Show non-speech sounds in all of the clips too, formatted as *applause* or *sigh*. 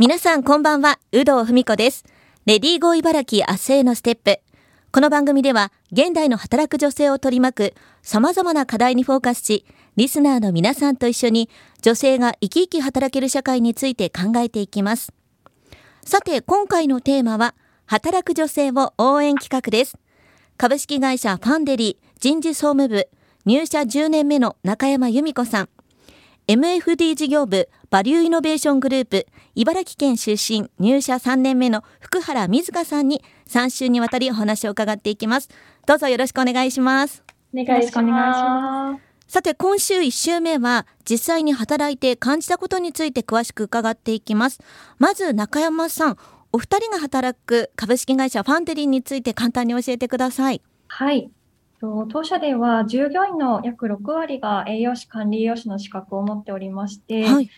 皆さんこんばんは、有働文子です。レディーゴー茨城明日へのステップ。この番組では、現代の働く女性を取り巻く様々な課題にフォーカスし、リスナーの皆さんと一緒に女性が生き生き働ける社会について考えていきます。さて、今回のテーマは、働く女性を応援企画です。株式会社ファンデリー人事総務部入社10年目の中山由美子さん。MFD 事業部バリューイノベーショングループ茨城県出身入社3年目の福原瑞香さんに3週にわたりお話を伺っていきます。どうぞよろしくお願いします。お願いします。さて今週1週目は実際に働いて感じたことについて詳しく伺っていきます。まず中山さんお二人が働く株式会社ファンデリーについて簡単に教えてください。はい当社では従業員の約6割が栄養士管理栄養士の資格を持っておりまして、はい、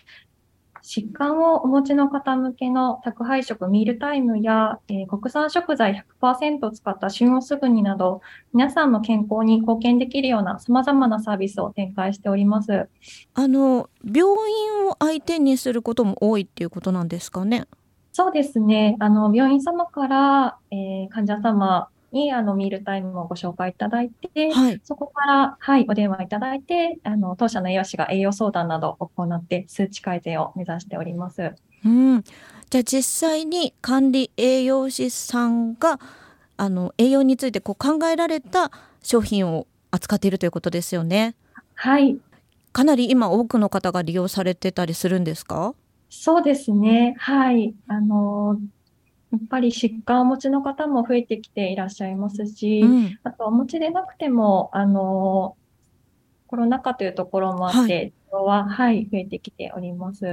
疾患をお持ちの方向けの宅配食ミールタイムや、えー、国産食材100%使った旬をすぐになど、皆さんの健康に貢献できるような様々なサービスを展開しております。あの、病院を相手にすることも多いっていうことなんですかね？そうですね。あの、病院様から、えー、患者様にあのミールタイムをご紹介いただいて、はい、そこから、はい、お電話いただいて、あの当社の栄養士が栄養相談などを行って数値改善を目指しております。うん、じゃあ実際に管理栄養士さんがあの栄養についてこう考えられた商品を扱っているということですよね。はい。かなり今多くの方が利用されてたりするんですか？そうですね。はい。あのやっぱり疾患をお持ちの方も増えてきていらっしゃいますし、うん、あとお持ちでなくても、あの、コロナ禍というところもあって、はい、は、はい、増えてきております。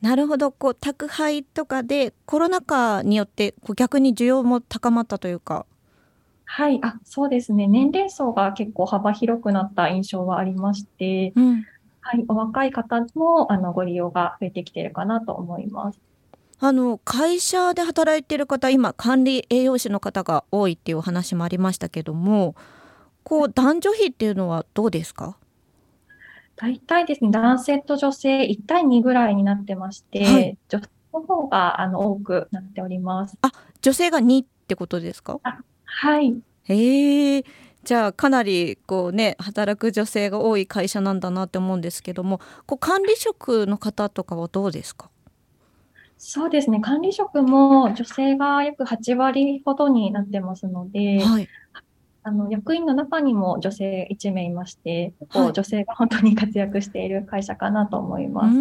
なるほど、こう宅配とかでコロナ禍によってこう逆に需要も高まったというか。はい、あ、そうですね。年齢層が結構幅広くなった印象はありまして、うん、はい、お若い方もあのご利用が増えてきているかなと思います。あの会社で働いている方今管理栄養士の方が多いっていうお話もありましたけどもこう男女比っていうのはどうですか？大体ですね男性と女性1対2ぐらいになってまして、はい、女性の方があの多くなっております。あ女性が2ってことですか？はい。へえ。じゃあかなりこうね働く女性が多い会社なんだなって思うんですけどもこう管理職の方とかはどうですか？そうですね。管理職も女性が約8割ほどになってますので、はい、あの役員の中にも女性1名いまして、はい、女性が本当に活躍している会社かなと思います。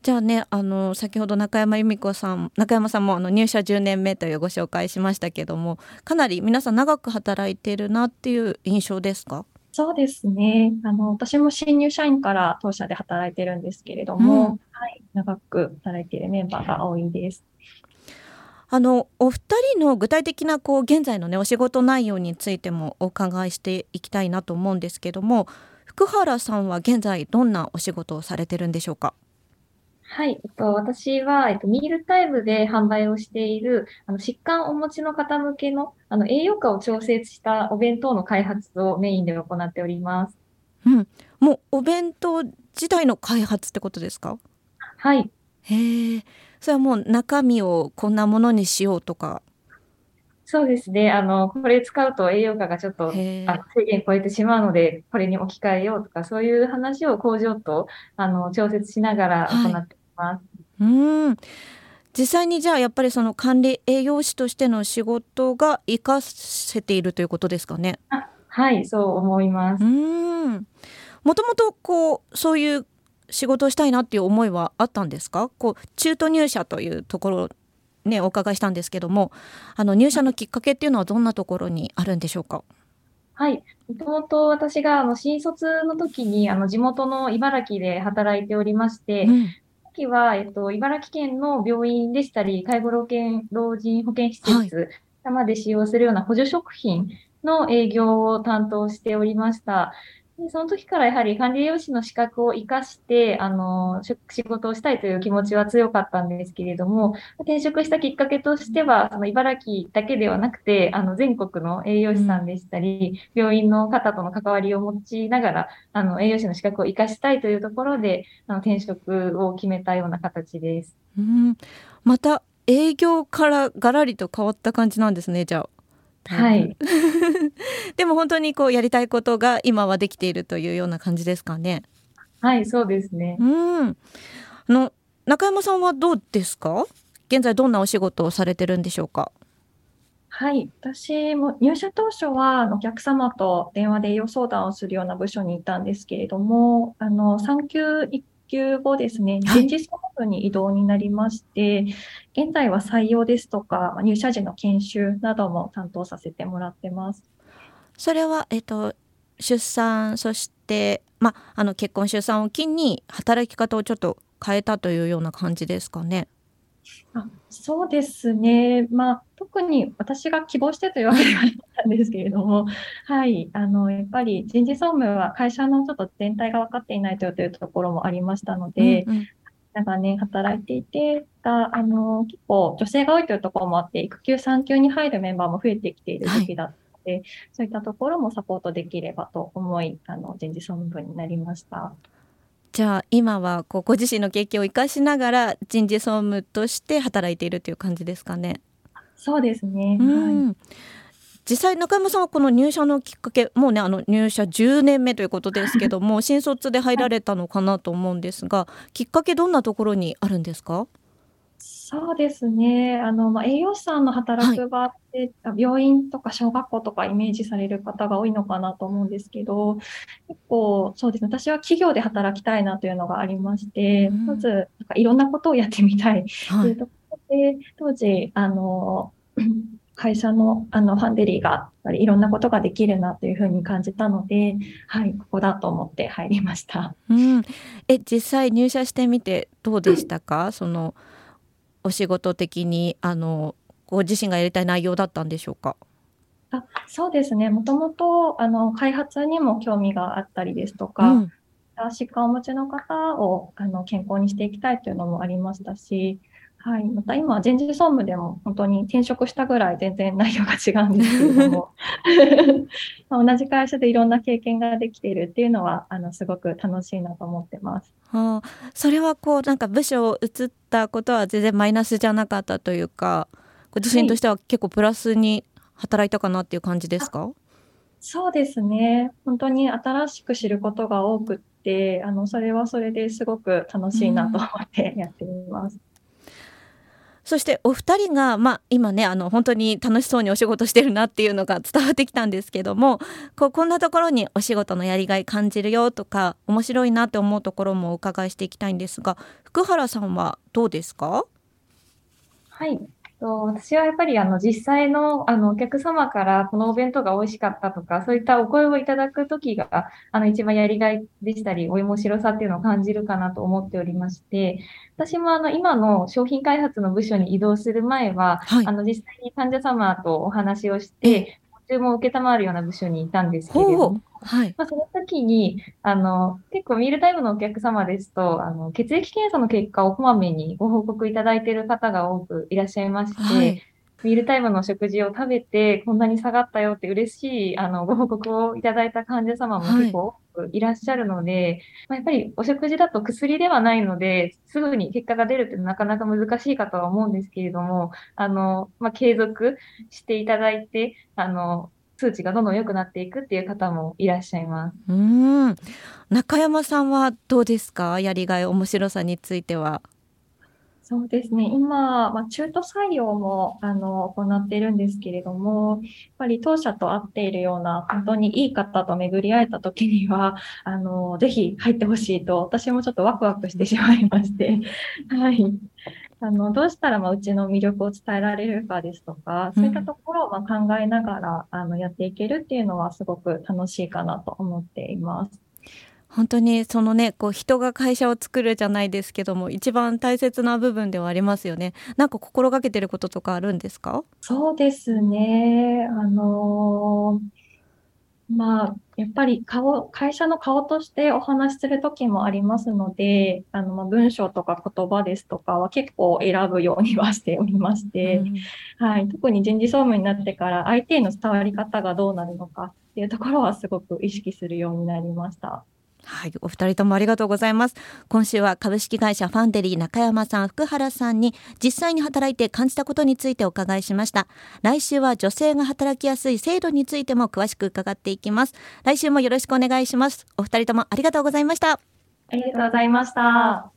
じゃあねあの先ほど中山由美子さん中山さんもあの入社10年目というご紹介しましたけどもかなり皆さん長く働いているなっていう印象ですか？そうですね。あの、私も新入社員から当社で働いてるんですけれども、うん、はい、長く働いているメンバーが多いです。あのお二人の具体的なこう現在のねお仕事内容についてもお伺いしていきたいなと思うんですけども福原さんは現在どんなお仕事をされてるんでしょうか？はい、えっと、私は、えっと、ミールタイムで販売をしている、あの、疾患をお持ちの方向けの、あの、栄養価を調整したお弁当の開発をメインで行っております。うん。もう、お弁当自体の開発ってことですか？はい。へえ。それはもう中身をこんなものにしようとか。そうですね。あの、これ使うと栄養価がちょっとあ制限超えてしまうので、これに置き換えようとか、そういう話を工場とあの調節しながら行ってます。うん実際にじゃあやっぱりその管理栄養士としての仕事が活かせているということですかね。はいそう思います。うんもともとこうそういう仕事をしたいなっていう思いはあったんですか？こう中途入社というところねお伺いしたんですけどもあの入社のきっかけっていうのはどんなところにあるんでしょうか？はい。もともと私があの新卒の時にあの地元の茨城で働いておりまして、うん、時は、えっと、茨城県の病院でしたり、介護老健老人保健施設様で使用するような補助食品の営業を担当しておりました。でその時からやはり管理栄養士の資格を活かして、あの、仕事をしたいという気持ちは強かったんですけれども、転職したきっかけとしては、その茨城だけではなくて、あの、全国の栄養士さんでしたり、うん、病院の方との関わりを持ちながら、あの、栄養士の資格を活かしたいというところで、あの、転職を決めたような形です。うん、また、営業からがらりと変わった感じなんですね、じゃあ。はい。*laughs* でも本当にこうやりたいことが今はできているというような感じですかね。はい、そうですね。うん。あの中山さんはどうですか？現在どんなお仕事をされてるんでしょうか？はい、私も入社当初はお客様と電話で栄養相談をするような部署にいたんですけれども、あの産休休後ですね、人事総務に移動になりまして、現在は採用ですとか、入社時の研修なども担当させてもらってます。それは、えっと、出産、そして、ま、あの結婚、出産を機に働き方をちょっと変えたというような感じですかね。あそうですね、まあ、特に私が希望してというわけではんですけれども、はい、あのやっぱり人事総務は会社のちょっと全体が分かっていないというところもありましたので、うんうん、長年働いていてがあの結構女性が多いというところもあって育休産休に入るメンバーも増えてきている時期だったので、はい、そういったところもサポートできればと思いあの人事総務部になりました。じゃあ今はこうご自身の経験を生かしながら人事総務として働いているという感じですかね。そうですね、はい、実際中山さんはこの入社のきっかけもうねあの入社10年目ということですけども新卒で入られたのかなと思うんですがきっかけどんなところにあるんですか？そうですね。あの、まあ、栄養士さんの働く場って、はい、病院とか小学校とかイメージされる方が多いのかなと思うんですけど、結構、そうですね。私は企業で働きたいなというのがありまして、うん、まず、なんかいろんなことをやってみたいというところで、はい、当時、あの、会社のあのファンデリーがいろんなことができるなというふうに感じたので、はい、ここだと思って入りました。うん、え実際入社してみてどうでしたか、*laughs* そのお仕事的にあのご自身がやりたい内容だったんでしょうか？あそうですね。もともとあの開発にも興味があったりですとか、うん、疾患をお持ちの方をあの健康にしていきたいというのもありましたしはい。また今、人事総務でも本当に転職したぐらい全然内容が違うんですけれども *laughs* 同じ会社でいろんな経験ができているっていうのは、あの、すごく楽しいなと思ってます。はあ、それはこう、なんか部署を移ったことは全然マイナスじゃなかったというか、ご自身としては結構プラスに働いたかなっていう感じですか、はい、そうですね。本当に新しく知ることが多くって、あの、それはそれですごく楽しいなと思ってやっています。そしてお二人が、まあ、今ねあの本当に楽しそうにお仕事してるなっていうのが伝わってきたんですけどもこうこんなところにお仕事のやりがい感じるよとか面白いなって思うところもお伺いしていきたいんですが福原さんはどうですか？はい。と私はやっぱりあの実際のあのお客様からこのお弁当が美味しかったとか、そういったお声をいただくときがあの一番やりがいでしたり、お面白さっていうのを感じるかなと思っておりまして、私もあの今の商品開発の部署に移動する前は、はい、あの実際に患者様とお話をして、注文を受けたまるような部署にいたんですけれども、はい。まあ、その時に、あの、結構ミールタイムのお客様ですと、あの、血液検査の結果をこまめにご報告いただいている方が多くいらっしゃいまして、はい、ミールタイムの食事を食べて、こんなに下がったよって嬉しい、あの、ご報告をいただいた患者様も結構多くいらっしゃるので、はい、まあ、やっぱりお食事だと薬ではないので、すぐに結果が出るってなかなか難しいかとは思うんですけれども、あの、まあ、継続していただいて、あの、数値がどんどん良くなっていくっていう方もいらっしゃいます。うん中山さんはどうですか？やりがい面白さについては。そうですね。今、まあ、中途採用も、あの、行っているんですけれども、やっぱり当社と合っているような、本当にいい方と巡り会えた時には、*laughs* あの、ぜひ入ってほしいと、私もちょっとワクワクしてしまいまして、*laughs* はい。あの、どうしたら、まあ、うちの魅力を伝えられるかですとか、そういったところをまあ考えながら、あの、やっていけるっていうのはすごく楽しいかなと思っています。本当にそのねこう人が会社を作るじゃないですけども一番大切な部分ではありますよね。なんか心がけてることとかあるんですか？そうですね。あのまあ、やっぱり顔、会社の顔としてお話しするときもありますので、あの、まあ、文章とか言葉ですとかは結構選ぶようにはしておりまして、うん、はい、特に人事総務になってから相手への伝わり方がどうなるのかっていうところはすごく意識するようになりました。はい、お二人ともありがとうございます。今週は株式会社ファンデリー中山さん、福原さんに実際に働いて感じたことについてお伺いしました。来週は女性が働きやすい制度についても詳しく伺っていきます。来週もよろしくお願いします。お二人ともありがとうございました。ありがとうございました。